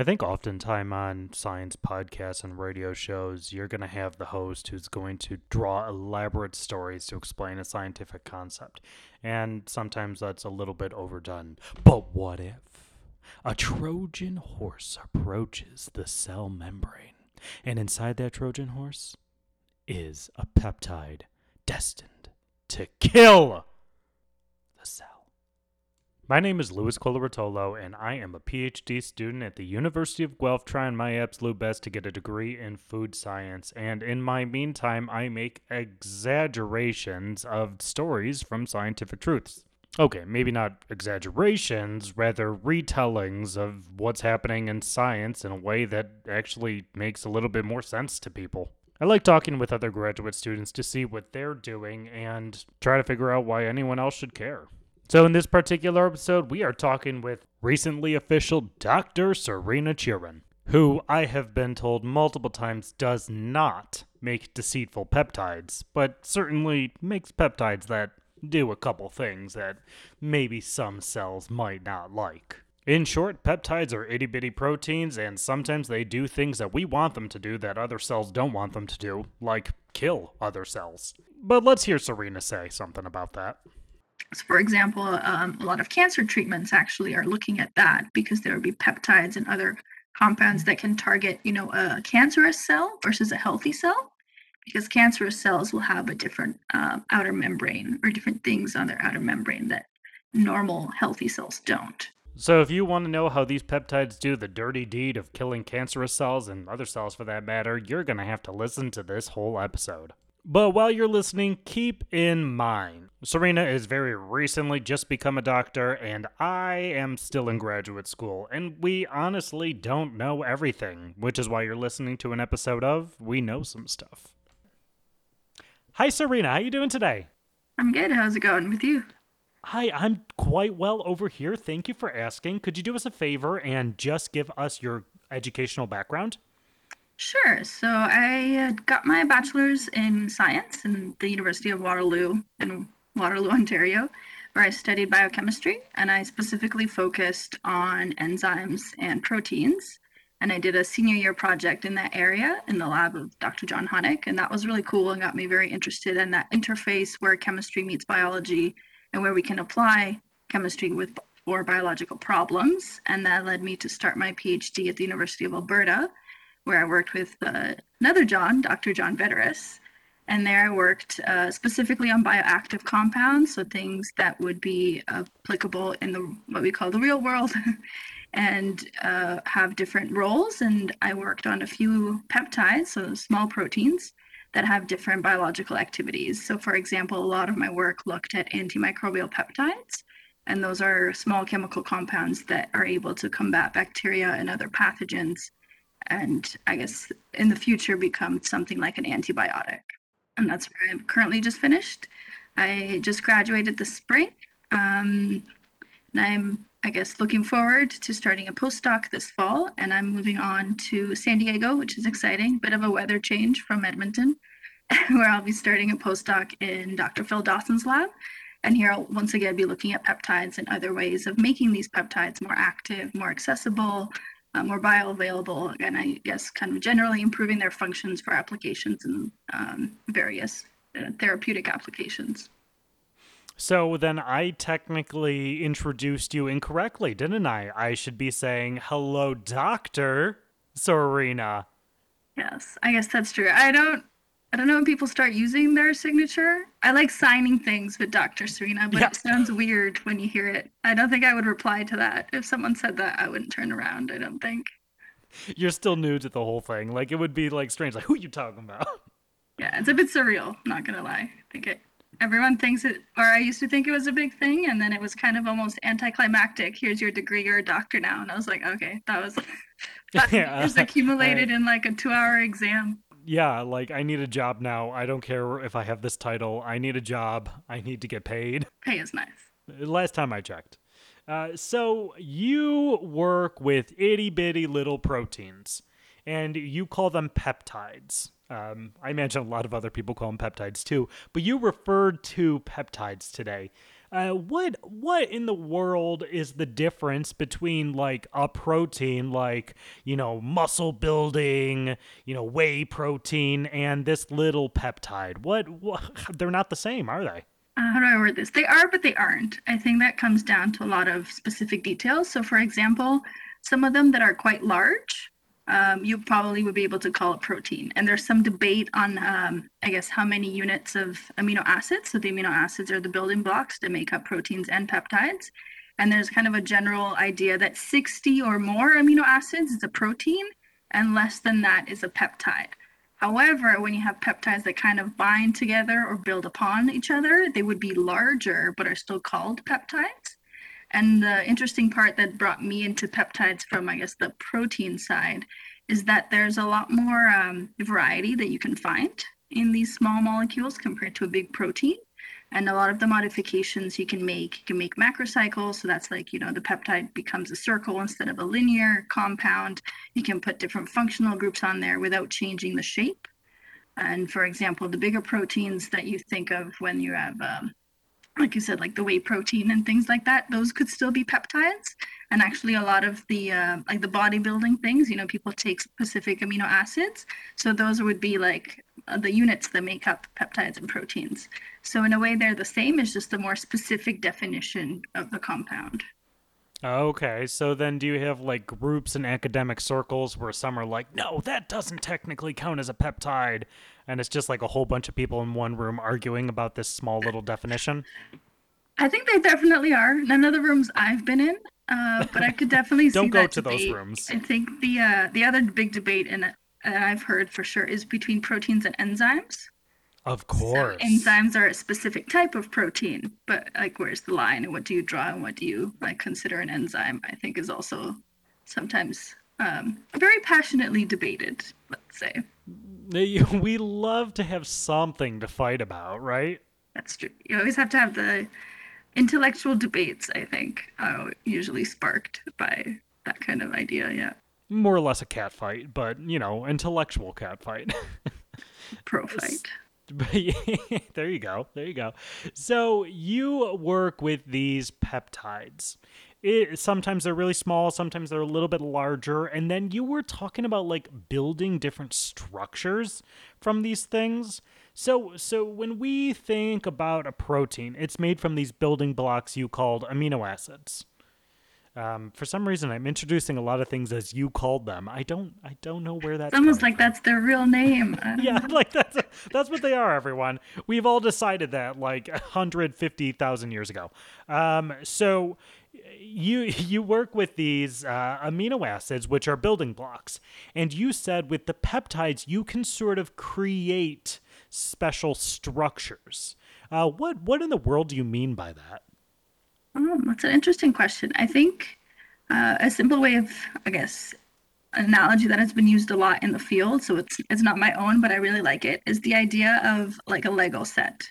I think oftentimes on science podcasts and radio shows, you're going to have the host who's going to draw elaborate stories to explain a scientific concept. And sometimes that's a little bit overdone. But what if a Trojan horse approaches the cell membrane? And inside that Trojan horse is a peptide destined to kill the cell. My name is Luis Coloratolo, and I am a PhD student at the University of Guelph, trying my absolute best to get a degree in food science. And in my meantime, I make exaggerations of stories from scientific truths. Okay, maybe not exaggerations, rather retellings of what's happening in science in a way that actually makes a little bit more sense to people. I like talking with other graduate students to see what they're doing and try to figure out why anyone else should care. So, in this particular episode, we are talking with recently official Dr. Sorina Chiorean, who I have been told multiple times does not make deceitful peptides, but certainly makes peptides that do a couple things that maybe some cells might not like. In short, peptides are itty bitty proteins, and sometimes they do things that we want them to do that other cells don't want them to do, like kill other cells. But let's hear Sorina say something about that. So for example, um, a lot of cancer treatments actually are looking at that because there would be peptides and other compounds that can target, you know, a cancerous cell versus a healthy cell, because cancerous cells will have a different uh, outer membrane or different things on their outer membrane that normal healthy cells don't. So, if you want to know how these peptides do the dirty deed of killing cancerous cells and other cells for that matter, you're going to have to listen to this whole episode. But while you're listening, keep in mind Sorina is very recently just become a doctor, and I am still in graduate school, and we honestly don't know everything, which is why you're listening to an episode of We Know Some Stuff. Hi, Sorina. How you doing today? I'm good. How's it going with you? Hi, I'm quite well over here. Thank you for asking. Could you do us a favor and just give us your educational background? Sure. So I got my bachelor's in science in the University of Waterloo in Waterloo, Ontario, where I studied biochemistry and I specifically focused on enzymes and proteins. And I did a senior year project in that area in the lab of Dr. John Honek. And that was really cool and got me very interested in that interface where chemistry meets biology and where we can apply chemistry with for biological problems. And that led me to start my PhD at the University of Alberta where I worked with uh, another John, Dr. John Vederas. And there I worked uh, specifically on bioactive compounds, so things that would be applicable in the what we call the real world and uh, have different roles. And I worked on a few peptides, so small proteins that have different biological activities. So, for example, a lot of my work looked at antimicrobial peptides, and those are small chemical compounds that are able to combat bacteria and other pathogens and I guess in the future become something like an antibiotic. And that's where I'm currently just finished. I just graduated this spring. Um, and I'm, I guess, looking forward to starting a postdoc this fall. And I'm moving on to San Diego, which is exciting. Bit of a weather change from Edmonton, where I'll be starting a postdoc in Dr. Phil Dawson's lab. And here I'll once again be looking at peptides and other ways of making these peptides more active, more accessible, uh, more bioavailable, and I guess kind of generally improving their functions for applications and um, various uh, therapeutic applications. So then I technically introduced you incorrectly, didn't I? I should be saying, hello, Dr. Sorina. Yes, I guess that's true. I don't I don't know when people start using their signature. I like signing things with Dr. Sorina, but yeah. it sounds weird when you hear it. I don't think I would reply to that. If someone said that, I wouldn't turn around, I don't think. You're still new to the whole thing. Like it would be like strange. Like who are you talking about? Yeah, it's a bit surreal, not gonna lie. I think it everyone thinks it or I used to think it was a big thing and then it was kind of almost anticlimactic. Here's your degree, you're a doctor now. And I was like, okay, that was that yeah. was accumulated in like a two hour exam yeah, like I need a job now. I don't care if I have this title. I need a job. I need to get paid. Pay is nice. Last time I checked. Uh, so you work with itty bitty little proteins, and you call them peptides. Um, I imagine a lot of other people call them peptides too, but you referred to peptides today. Uh, what what in the world is the difference between like a protein, like you know muscle building, you know whey protein, and this little peptide? What, what they're not the same, are they? How do I word this? They are, but they aren't. I think that comes down to a lot of specific details. So, for example, some of them that are quite large um, you probably would be able to call it protein. And there's some debate on, um, I guess, how many units of amino acids. So the amino acids are the building blocks to make up proteins and peptides. And there's kind of a general idea that 60 or more amino acids is a protein, and less than that is a peptide. However, when you have peptides that kind of bind together or build upon each other, they would be larger but are still called peptides. And the interesting part that brought me into peptides from, I guess, the protein side is that there's a lot more um, variety that you can find in these small molecules compared to a big protein. And a lot of the modifications you can make, you can make macrocycles. So that's like, you know, the peptide becomes a circle instead of a linear compound. You can put different functional groups on there without changing the shape. And for example, the bigger proteins that you think of when you have um, like you said, like the whey protein and things like that, those could still be peptides. And actually, a lot of the uh, like the bodybuilding things, you know, people take specific amino acids, so those would be like uh, the units that make up peptides and proteins. So in a way, they're the same. It's just a more specific definition of the compound. Okay, so then do you have like groups in academic circles where some are like, no, that doesn't technically count as a peptide, and it's just like a whole bunch of people in one room arguing about this small little definition? I think they definitely are. None of the rooms I've been in, uh, but I could definitely see Don't go to debate. those rooms. I think the uh, the other big debate, and uh, I've heard for sure, is between proteins and enzymes. Of course. So enzymes are a specific type of protein, but like where's the line and what do you draw and what do you like consider an enzyme? I think is also sometimes um, very passionately debated. Let's say we love to have something to fight about, right? that's true. You always have to have the intellectual debates. I think uh, usually sparked by that kind of idea. Yeah, More or less a cat fight, but you know, intellectual cat fight. pro fight. But there you go. There you go. So you work with these peptides. It, sometimes they're really small, sometimes they're a little bit larger, and then you were talking about like building different structures from these things. So so when we think about a protein, it's made from these building blocks you called amino acids. Um, for some reason, I'm introducing a lot of things as you called them. I don't, I don't know where that's. It's almost like from. that's their real name. Yeah, like that's that's what they are, everyone. We've all decided that like 150,000 years ago. Um, so you you work with these uh, amino acids, which are building blocks, and you said with the peptides you can sort of create special structures. Uh, what what in the world do you mean by that? Oh, that's an interesting question. I think uh, a simple way of, I guess, analogy that has been used a lot in the field, so it's it's not my own, but I really like it, is the idea of like a Lego set.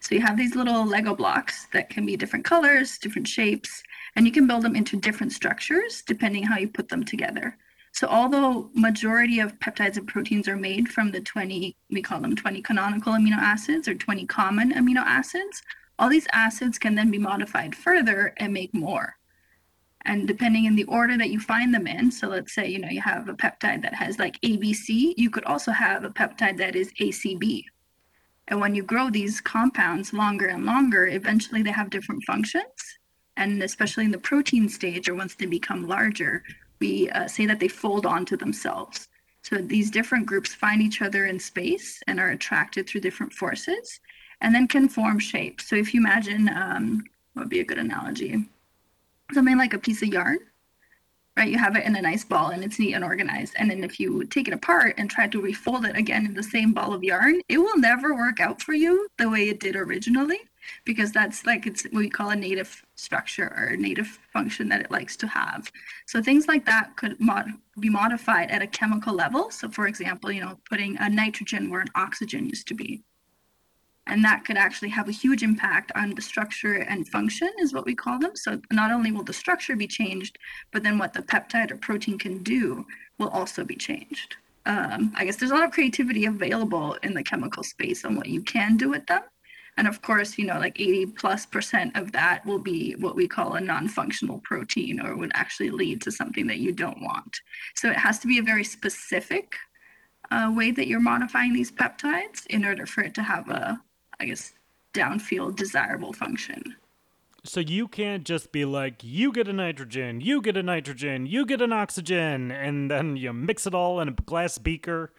So you have these little Lego blocks that can be different colors, different shapes, and you can build them into different structures depending how you put them together. So although majority of peptides and proteins are made from the 20, we call them 20 canonical amino acids or 20 common amino acids, all these acids can then be modified further and make more. And depending in the order that you find them in, so let's say, you know, you have a peptide that has like ABC, you could also have a peptide that is ACB. And when you grow these compounds longer and longer, eventually they have different functions. And especially in the protein stage or once they become larger, we uh, say that they fold onto themselves. So these different groups find each other in space and are attracted through different forces and then can form shapes. So if you imagine, um, what would be a good analogy? Something like a piece of yarn, right? You have it in a nice ball and it's neat and organized. And then if you take it apart and try to refold it again in the same ball of yarn, it will never work out for you the way it did originally because that's like it's what we call a native structure or native function that it likes to have. So things like that could mod- be modified at a chemical level. So for example, you know, putting a nitrogen where an oxygen used to be. And that could actually have a huge impact on the structure and function, is what we call them. So not only will the structure be changed, but then what the peptide or protein can do will also be changed. Um, I guess there's a lot of creativity available in the chemical space on what you can do with them. And of course, you know, like 80 plus percent of that will be what we call a non functional protein or would actually lead to something that you don't want. So it has to be a very specific uh, way that you're modifying these peptides in order for it to have a, I guess, downfield desirable function. So you can't just be like, you get a nitrogen, you get a nitrogen, you get an oxygen, and then you mix it all in a glass beaker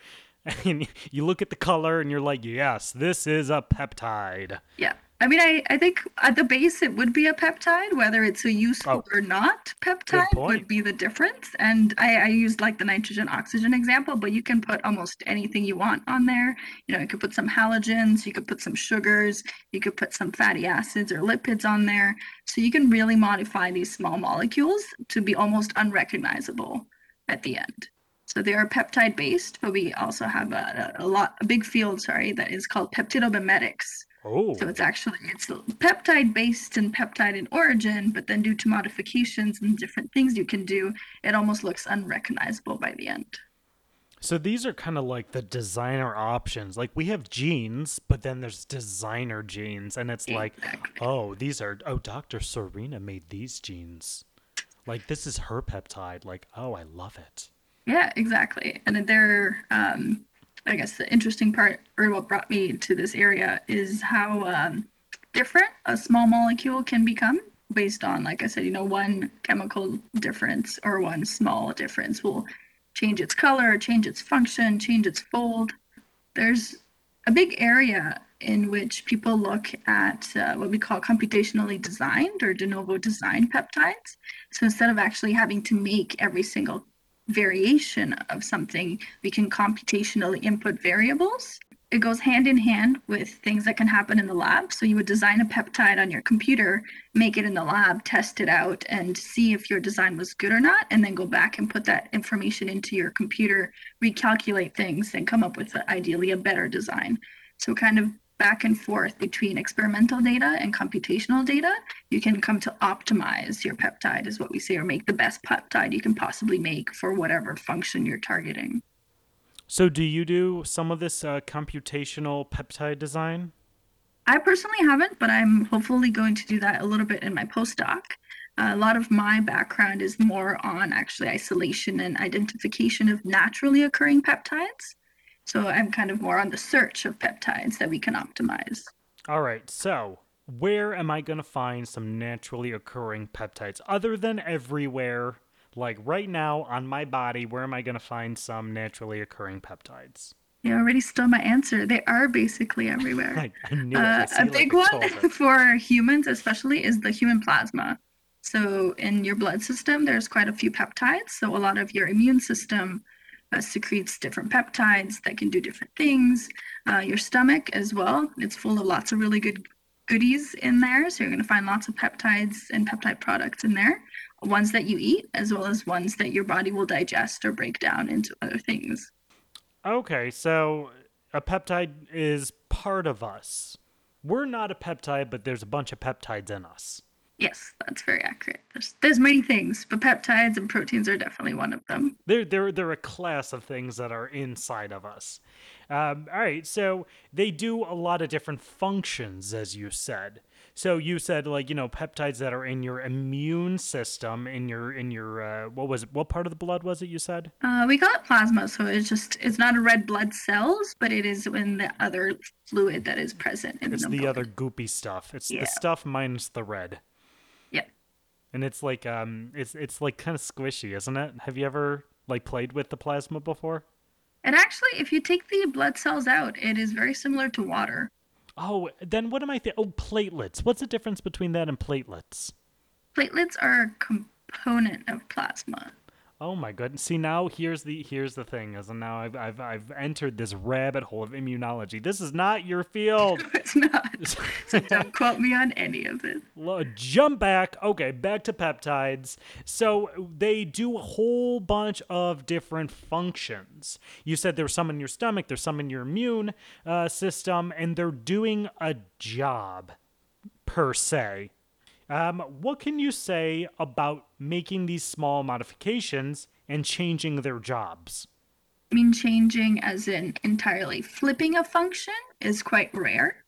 and you look at the color and you're like, yes, this is a peptide. Yeah. I mean, I, I think at the base it would be a peptide, whether it's a useful oh, or not peptide would be the difference. And I, I used like the nitrogen oxygen example, but you can put almost anything you want on there. You know, you could put some halogens, you could put some sugars, you could put some fatty acids or lipids on there. So you can really modify these small molecules to be almost unrecognizable at the end. So they are peptide based, but we also have a, a lot, a big field, sorry, that is called peptidomimetics. Oh. So it's actually it's peptide based and peptide in origin, but then due to modifications and different things you can do, it almost looks unrecognizable by the end. So these are kind of like the designer options. Like we have genes, but then there's designer genes, and it's exactly. like, oh, these are oh, Dr. Sorina made these genes. Like this is her peptide. Like, oh, I love it. Yeah, exactly. And they're, um, I guess, the interesting part, or what brought me to this area, is how um, different a small molecule can become based on, like I said, you know, one chemical difference or one small difference will change its color, change its function, change its fold. There's a big area in which people look at uh, what we call computationally designed or de novo designed peptides. So instead of actually having to make every single variation of something, we can computationally input variables. It goes hand in hand with things that can happen in the lab. So you would design a peptide on your computer, make it in the lab, test it out, and see if your design was good or not, and then go back and put that information into your computer, recalculate things, and come up with ideally a better design. So kind of back and forth between experimental data and computational data, you can come to optimize your peptide, is what we say, or make the best peptide you can possibly make for whatever function you're targeting. So, do you do some of this uh, computational peptide design? I personally haven't, but I'm hopefully going to do that a little bit in my postdoc. Uh, a lot of my background is more on actually isolation and identification of naturally occurring peptides. So I'm kind of more on the search of peptides that we can optimize. All right. So where am I going to find some naturally occurring peptides other than everywhere? Like right now on my body, where am I going to find some naturally occurring peptides? You already stole my answer. They are basically everywhere. I, I knew uh, a big like one for humans, especially, is the human plasma. So in your blood system, there's quite a few peptides. So a lot of your immune system uh, secretes different peptides that can do different things. Uh, your stomach as well, it's full of lots of really good goodies in there. So you're going to find lots of peptides and peptide products in there, ones that you eat, as well as ones that your body will digest or break down into other things. Okay, so a peptide is part of us. We're not a peptide, but there's a bunch of peptides in us. Yes, that's very accurate. There's there's many things, but peptides and proteins are definitely one of them. They're they're they're a class of things that are inside of us. Um, all right, so they do a lot of different functions, as you said. So you said like you know peptides that are in your immune system, in your in your uh, what was it? What part of the blood was it? You said? Uh, we call it plasma, so it's just it's not a red blood cells, but it is in the other fluid that is present in it's the, the other goopy stuff. It's yeah. the stuff minus the red and it's like um it's it's like kind of squishy, isn't it? Have you ever like played with the plasma before? And actually, if you take the blood cells out, it is very similar to water. Oh, then what am I thinking? Oh, platelets. What's the difference between that and platelets? Platelets are a component of plasma. Oh my goodness! See now, here's the here's the thing is, and now I've I've I've entered this rabbit hole of immunology. This is not your field. it's not. so don't quote me on any of it. Jump back. Okay, back to peptides. So they do a whole bunch of different functions. You said there's some in your stomach, there's some in your immune uh, system, and they're doing a job per se. Um, what can you say about making these small modifications and changing their jobs? I mean, changing as in entirely flipping a function is quite rare.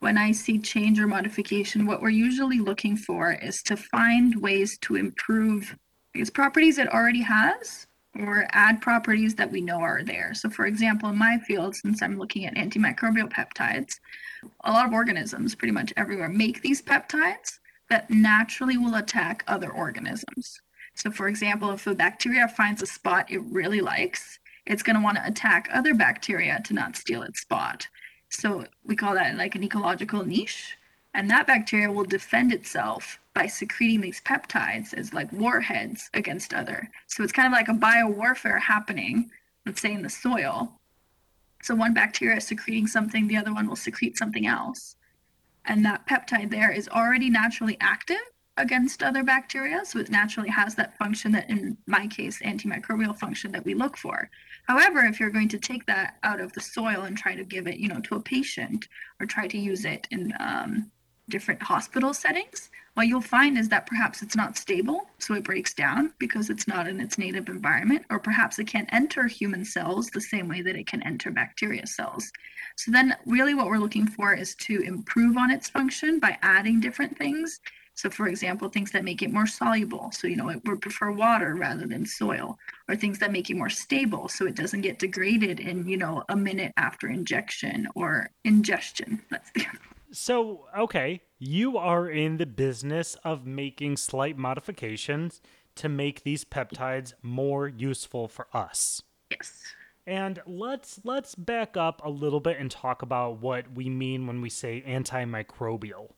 when I see change or modification, what we're usually looking for is to find ways to improve these properties it already has or add properties that we know are there. So, for example, in my field, since I'm looking at antimicrobial peptides, a lot of organisms, pretty much everywhere, make these peptides that naturally will attack other organisms. So, for example, if a bacteria finds a spot it really likes, it's going to want to attack other bacteria to not steal its spot. So, we call that like an ecological niche. And that bacteria will defend itself by secreting these peptides as like warheads against other. So, it's kind of like a biowarfare happening, let's say in the soil. So, one bacteria is secreting something, the other one will secrete something else. And that peptide there is already naturally active against other bacteria. So it naturally has that function that, in my case, antimicrobial function that we look for. However, if you're going to take that out of the soil and try to give it, you know, to a patient or try to use it in um, different hospital settings, what you'll find is that perhaps it's not stable, so it breaks down because it's not in its native environment, or perhaps it can't enter human cells the same way that it can enter bacteria cells. So then really what we're looking for is to improve on its function by adding different things so, for example, things that make it more soluble. So, you know, it would prefer water rather than soil, or things that make it more stable so it doesn't get degraded in, you know, a minute after injection or ingestion. That's the. So, okay, you are in the business of making slight modifications to make these peptides more useful for us. Yes. And let's let's back up a little bit and talk about what we mean when we say antimicrobial.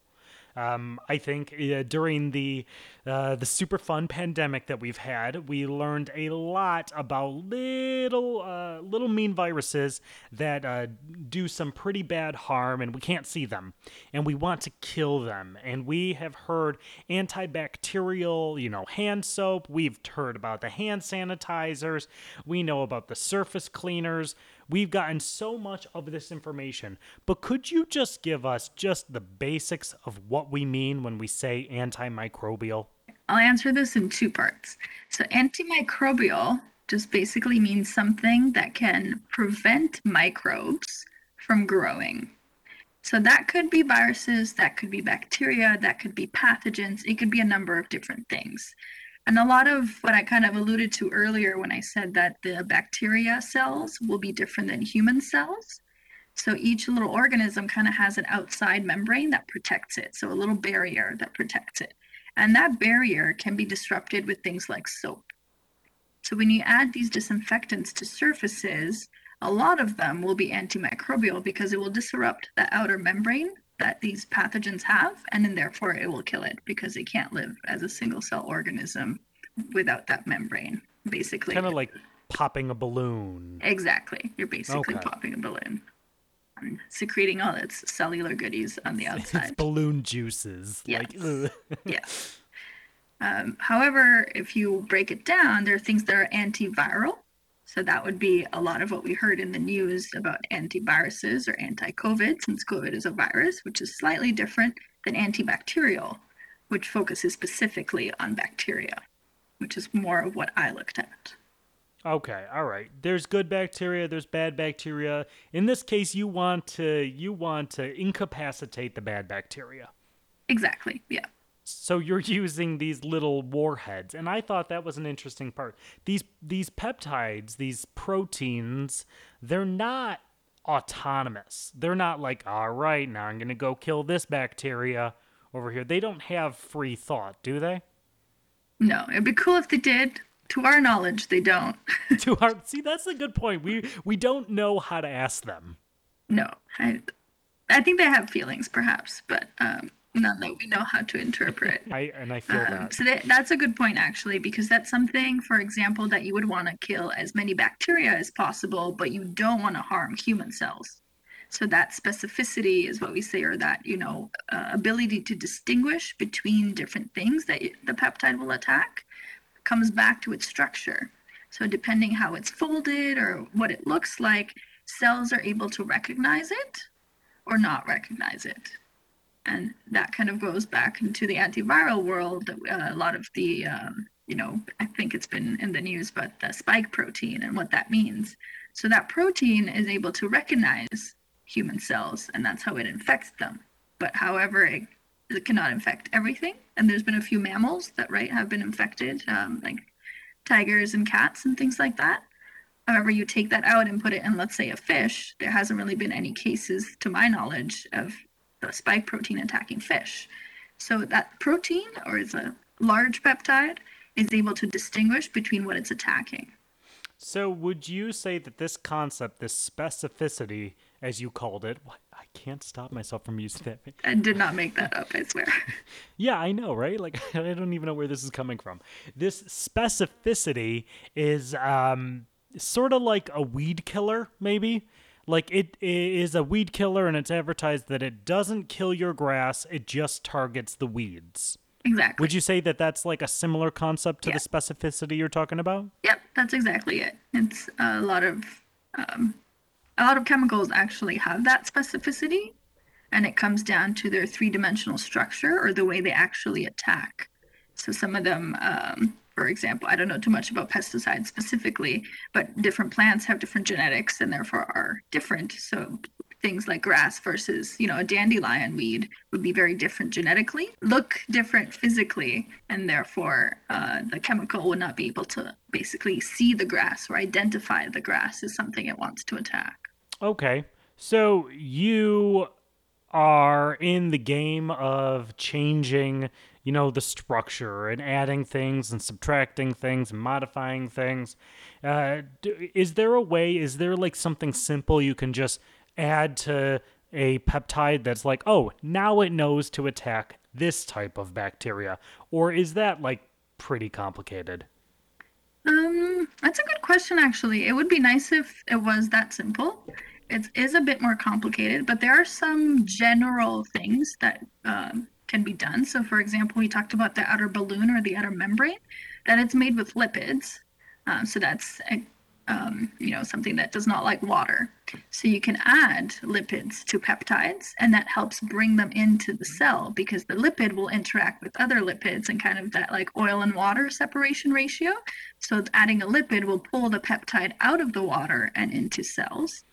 Um, I think uh, during the uh, the super fun pandemic that we've had, we learned a lot about little uh, little mean viruses that uh, do some pretty bad harm, and we can't see them, and we want to kill them. And we have heard antibacterial, you know, hand soap. We've heard about the hand sanitizers. We know about the surface cleaners. We've gotten so much of this information, but could you just give us just the basics of what we mean when we say antimicrobial? I'll answer this in two parts. So, antimicrobial just basically means something that can prevent microbes from growing. So, that could be viruses, that could be bacteria, that could be pathogens, it could be a number of different things. And a lot of what I kind of alluded to earlier when I said that the bacteria cells will be different than human cells. So each little organism kind of has an outside membrane that protects it. So a little barrier that protects it. And that barrier can be disrupted with things like soap. So when you add these disinfectants to surfaces, a lot of them will be antimicrobial because it will disrupt that outer membrane that these pathogens have, and then therefore it will kill it because it can't live as a single cell organism without that membrane, basically. Kind of like popping a balloon. Exactly. You're basically okay. popping a balloon. And secreting all its cellular goodies on the outside. It's balloon juices. Yes. Like, yes. Um, however, if you break it down, there are things that are antiviral, so that would be a lot of what we heard in the news about antiviruses or anti-COVID, since COVID is a virus, which is slightly different than antibacterial, which focuses specifically on bacteria, which is more of what I looked at. Okay, all right. There's good bacteria, there's bad bacteria. In this case, you want to you want to incapacitate the bad bacteria. Exactly. Yeah. So you're using these little warheads, and I thought that was an interesting part. These these peptides, these proteins, they're not autonomous. They're not like, all right, now I'm gonna go kill this bacteria over here. They don't have free thought, do they? No, it'd be cool if they did. To our knowledge, they don't. to our see, that's a good point. We we don't know how to ask them. No, I I think they have feelings, perhaps, but um, none that we know how to interpret. I and I feel um, that. So that, that's a good point actually, because that's something, for example, that you would want to kill as many bacteria as possible, but you don't want to harm human cells. So that specificity is what we say, or that you know uh, ability to distinguish between different things that the peptide will attack, comes back to its structure. So depending how it's folded or what it looks like, cells are able to recognize it or not recognize it and that kind of goes back into the antiviral world. Uh, a lot of the, um, you know, I think it's been in the news, but the spike protein and what that means. So that protein is able to recognize human cells, and that's how it infects them. but however, it, it cannot infect everything. And there's been a few mammals that right have been infected, um, like tigers and cats and things like that. However, you take that out and put it in, let's say, a fish. There hasn't really been any cases, to my knowledge, of spike protein attacking fish. So that protein, or is a large peptide, is able to distinguish between what it's attacking. So, would you say that this concept, this specificity, as you called it, I can't stop myself from using that. I did not make that up, I swear. yeah, I know, right? Like, I don't even know where this is coming from. This specificity is um, sort of like a weed killer, maybe. Like, it, it is a weed killer, and it's advertised that it doesn't kill your grass, it just targets the weeds. Exactly. Would you say that that's like a similar concept to Yeah. the specificity you're talking about? Yep, that's exactly it. It's a lot of um, a lot of chemicals actually have that specificity, and it comes down to their three-dimensional structure or the way they actually attack. So some of them, um, for example, I don't know too much about pesticides specifically, but different plants have different genetics and therefore are different. So things like grass versus you know a dandelion weed would be very different genetically look different physically and therefore uh, the chemical would not be able to basically see the grass or identify the grass as something it wants to attack Okay. So you are in the game of changing, you know, the structure and adding things and subtracting things and modifying things. Uh, is there a way, is there like something simple you can just add to a peptide that's like, oh, now it knows to attack this type of bacteria? Or is that like pretty complicated? Um, that's a good question, actually. It would be nice if it was that simple. It is a bit more complicated, but there are some general things that um, can be done. So, for example, we talked about the outer balloon or the outer membrane, that it's made with lipids. Um, so that's um, you know something that does not like water. So you can add lipids to peptides, and that helps bring them into the cell because the lipid will interact with other lipids and kind of that like oil and water separation ratio. So adding a lipid will pull the peptide out of the water and into cells.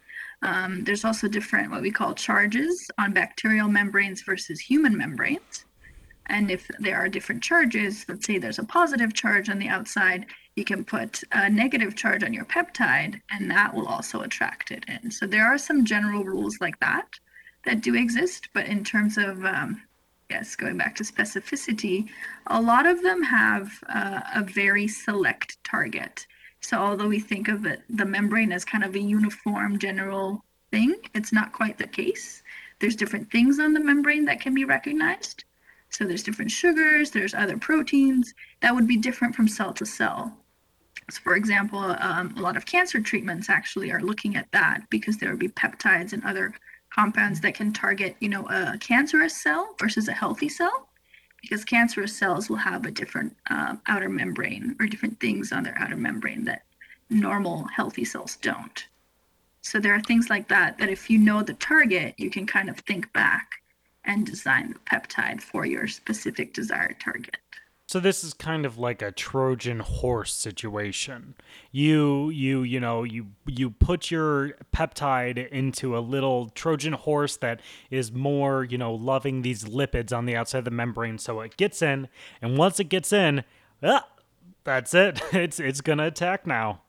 Um, there's also different what we call charges on bacterial membranes versus human membranes. And if there are different charges, let's say there's a positive charge on the outside, you can put a negative charge on your peptide, and that will also attract it in. So there are some general rules like that that do exist, but in terms of um, yes, going back to specificity, a lot of them have uh, a very select target. So although we think of it, the membrane as kind of a uniform general thing, it's not quite the case. There's different things on the membrane that can be recognized. So there's different sugars, there's other proteins that would be different from cell to cell. So for example, um, a lot of cancer treatments actually are looking at that because there would be peptides and other compounds that can target, you know, a cancerous cell versus a healthy cell because cancerous cells will have a different uh, outer membrane or different things on their outer membrane that normal healthy cells don't. So there are things like that that if you know the target, you can kind of think back and design the peptide for your specific desired target. So this is kind of like a Trojan horse situation. You you you know you you put your peptide into a little Trojan horse that is more you know loving these lipids on the outside of the membrane, so it gets in, and once it gets in, ah, that's it. It's it's gonna attack now.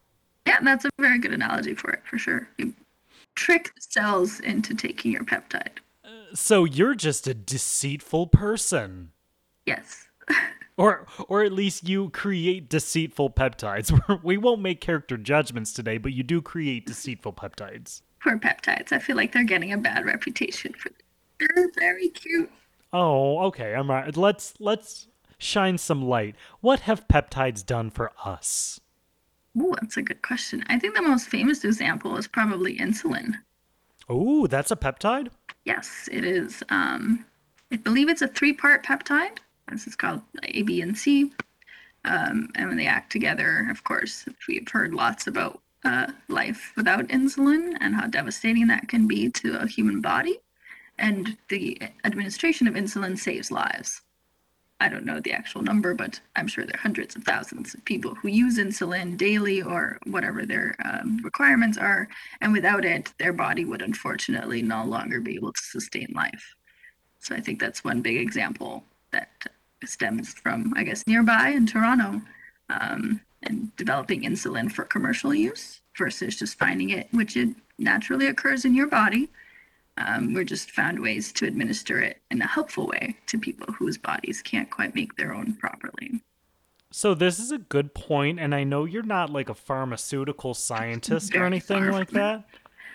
Yeah, that's a very good analogy for it, for sure. You trick the cells into taking your peptide. So you're just a deceitful person. Yes. Or, or at least you create deceitful peptides. We won't make character judgments today, but you do create deceitful peptides. Poor peptides. I feel like they're getting a bad reputation for they're very cute. Oh, okay. I'm right. Let's let's shine some light. What have peptides done for us? Ooh, that's a good question. I think the most famous example is probably insulin. Oh, that's a peptide. Yes, it is. Um, I believe it's a three-part peptide. This is called A, B, and C. Um, and when they act together, of course, we've heard lots about uh, life without insulin and how devastating that can be to a human body. And the administration of insulin saves lives. I don't know the actual number, but I'm sure there are hundreds of thousands of people who use insulin daily or whatever their um, requirements are. And without it, their body would unfortunately no longer be able to sustain life. So I think that's one big example that stems from, I guess, nearby in Toronto um, and developing insulin for commercial use versus just finding it, which it naturally occurs in your body. Um, we're just found ways to administer it in a helpful way to people whose bodies can't quite make their own properly. So this is a good point, and I know you're not like a pharmaceutical scientist or anything like that.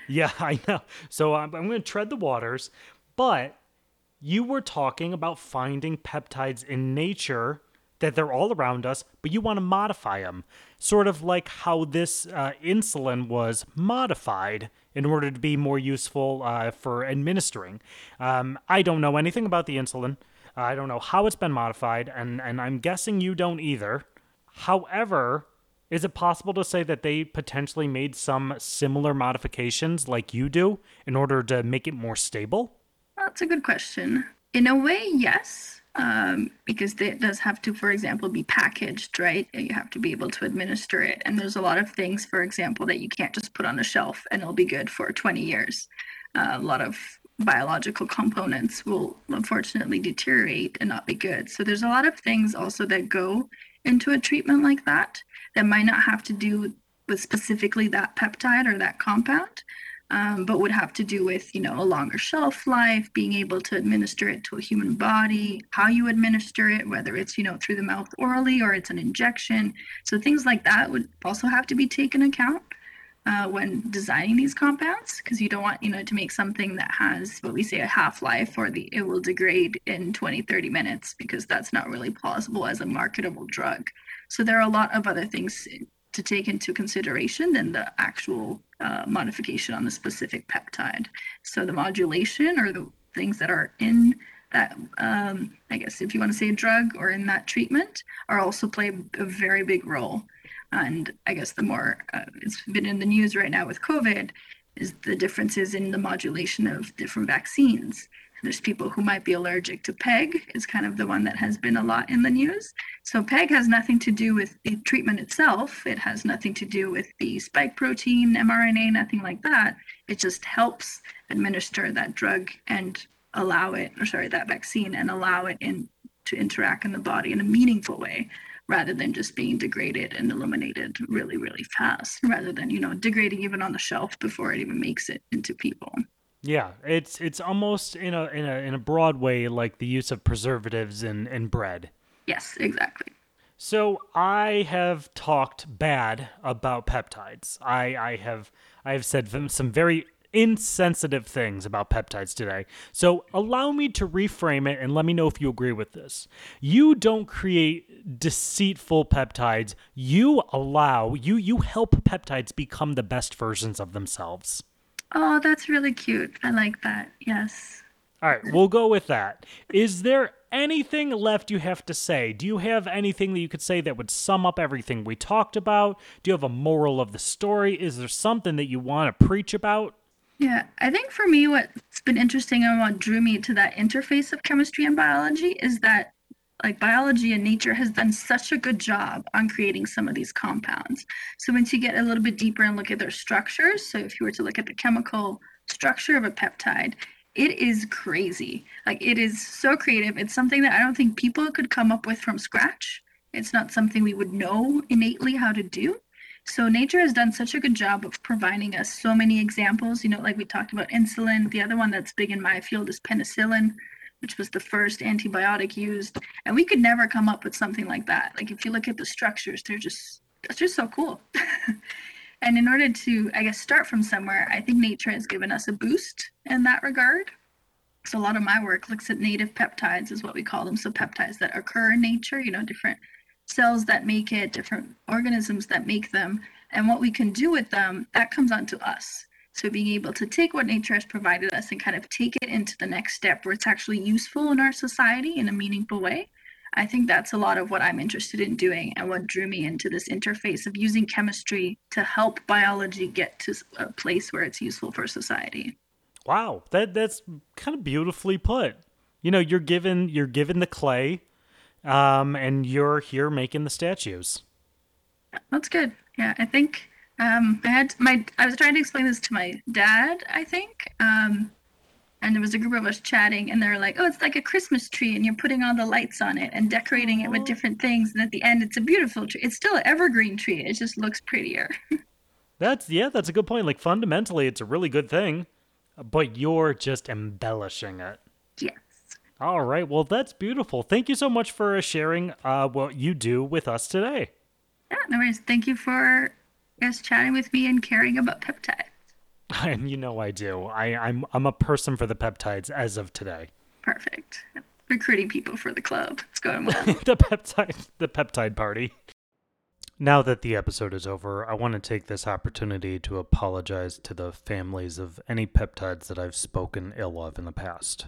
Yeah, I know. So I'm, I'm going to tread the waters, but you were talking about finding peptides in nature that they're all around us, but you want to modify them, sort of like how this uh, insulin was modified in order to be more useful uh, for administering. Um, I don't know anything about the insulin. I don't know how it's been modified, and, and I'm guessing you don't either. However, is it possible to say that they potentially made some similar modifications like you do in order to make it more stable? That's a good question. In a way, yes, um, because it does have to, for example, be packaged, right? You have to be able to administer it. And there's a lot of things, for example, that you can't just put on a shelf and it'll be good for 20 years. Uh, a lot of biological components will unfortunately deteriorate and not be good. So there's a lot of things also that go into a treatment like that that might not have to do with specifically that peptide or that compound, um, but would have to do with you know a longer shelf life being able to administer it to a human body how you administer it whether it's you know through the mouth orally or it's an injection. So things like that would also have to be taken account uh, when designing these compounds because you don't want you know to make something that has what we say a half-life or the it will degrade in 20 30 minutes because that's not really plausible as a marketable drug. So there are a lot of other things to take into consideration than the actual uh, modification on the specific peptide. So the modulation or the things that are in that, um, I guess, if you want to say a drug or in that treatment, are also play a very big role. And I guess the more uh, it's been in the news right now with COVID is the differences in the modulation of different vaccines. There's people who might be allergic to PEG, is kind of the one that has been a lot in the news. So PEG has nothing to do with the treatment itself. It has nothing to do with the spike protein, mRNA, nothing like that. It just helps administer that drug and allow it, or sorry, that vaccine and allow it in to interact in the body in a meaningful way rather than just being degraded and eliminated really, really fast, rather than, you know, degrading even on the shelf before it even makes it into people. Yeah, it's it's almost in a in a in a broad way like the use of preservatives in, in bread. Yes, exactly. So I have talked bad about peptides. I I have I have said some very insensitive things about peptides today. So allow me to reframe it and let me know if you agree with this. You don't create deceitful peptides. You allow you you help peptides become the best versions of themselves. Oh, that's really cute. I like that. Yes. All right, we'll go with that. Is there anything left you have to say? Do you have anything that you could say that would sum up everything we talked about? Do you have a moral of the story? Is there something that you want to preach about? Yeah, I think for me, what's been interesting and what drew me to that interface of chemistry and biology is that like biology and nature has done such a good job on creating some of these compounds. So once you get a little bit deeper and look at their structures, so if you were to look at the chemical structure of a peptide, it is crazy. Like it is so creative. It's something that I don't think people could come up with from scratch. It's not something we would know innately how to do. So nature has done such a good job of providing us so many examples. You know, like we talked about insulin. The other one that's big in my field is penicillin, which was the first antibiotic used. And we could never come up with something like that. Like if you look at the structures, they're just that's just so cool. and in order to, I guess, start from somewhere, I think nature has given us a boost in that regard. So a lot of my work looks at native peptides, is what we call them. So peptides that occur in nature, you know, different cells that make it, different organisms that make them, and what we can do with them, that comes onto us. So being able to take what nature has provided us and kind of take it into the next step where it's actually useful in our society in a meaningful way. I think that's a lot of what I'm interested in doing and what drew me into this interface of using chemistry to help biology get to a place where it's useful for society. Wow, that that's kind of beautifully put. You know, you're given you're given the clay, um, and you're here making the statues. That's good. Yeah, I think um, I had my. I was trying to explain this to my dad. I think um, and there was a group of us chatting and they're like oh it's like a christmas tree and you're putting all the lights on it and decorating it with different things and at the end it's a beautiful tree it's still an evergreen tree it just looks prettier That's yeah, that's a good point. Like fundamentally, it's a really good thing, but you're just embellishing it. yes All right, well that's beautiful. Thank you so much for sharing uh, what you do with us today. yeah no worries thank you for guys chatting with me and caring about peptides And you know I do. I, I'm I'm a person for the peptides as of today. perfect recruiting people for the club it's going well the peptide the peptide party. Now that the episode is over, I want to take this opportunity to apologize to the families of any peptides that I've spoken ill of in the past.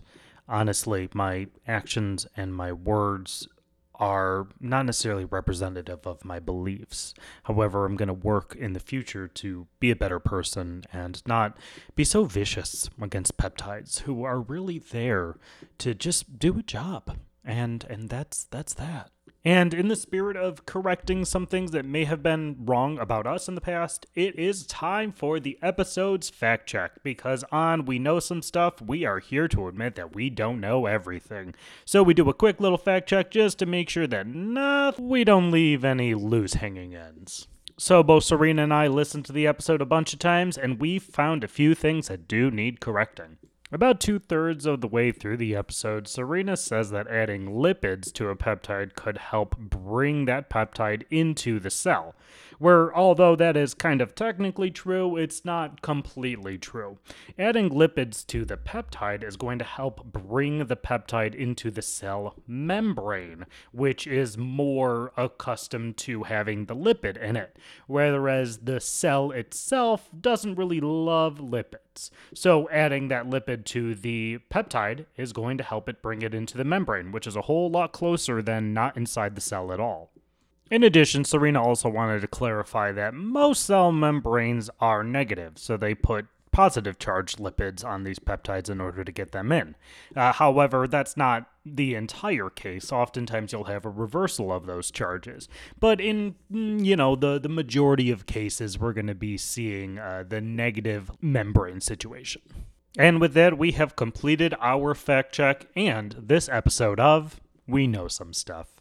Honestly, my actions and my words are not necessarily representative of my beliefs. However, I'm going to work in the future to be a better person and not be so vicious against peptides who are really there to just do a job. And and that's that's that. And in the spirit of correcting some things that may have been wrong about us in the past, it is time for the episode's fact check. Because on We Know Some Stuff, we are here to admit that we don't know everything. So we do a quick little fact check just to make sure that not, we don't leave any loose hanging ends. So both Sorina and I listened to the episode a bunch of times, and we found a few things that do need correcting. About two thirds of the way through the episode, Sorina says that adding lipids to a peptide could help bring that peptide into the cell. Where, although that is kind of technically true, it's not completely true. Adding lipids to the peptide is going to help bring the peptide into the cell membrane, which is more accustomed to having the lipid in it, whereas the cell itself doesn't really love lipids. So, adding that lipid to the peptide is going to help it bring it into the membrane, which is a whole lot closer than not inside the cell at all. In addition, Sorina also wanted to clarify that most cell membranes are negative, so they put positive charged lipids on these peptides in order to get them in. Uh, however, that's not the entire case. Oftentimes, you'll have a reversal of those charges. But in mm, you know the the majority of cases, we're going to be seeing uh, the negative membrane situation. And with that, we have completed our fact check and this episode of We Know Some Stuff.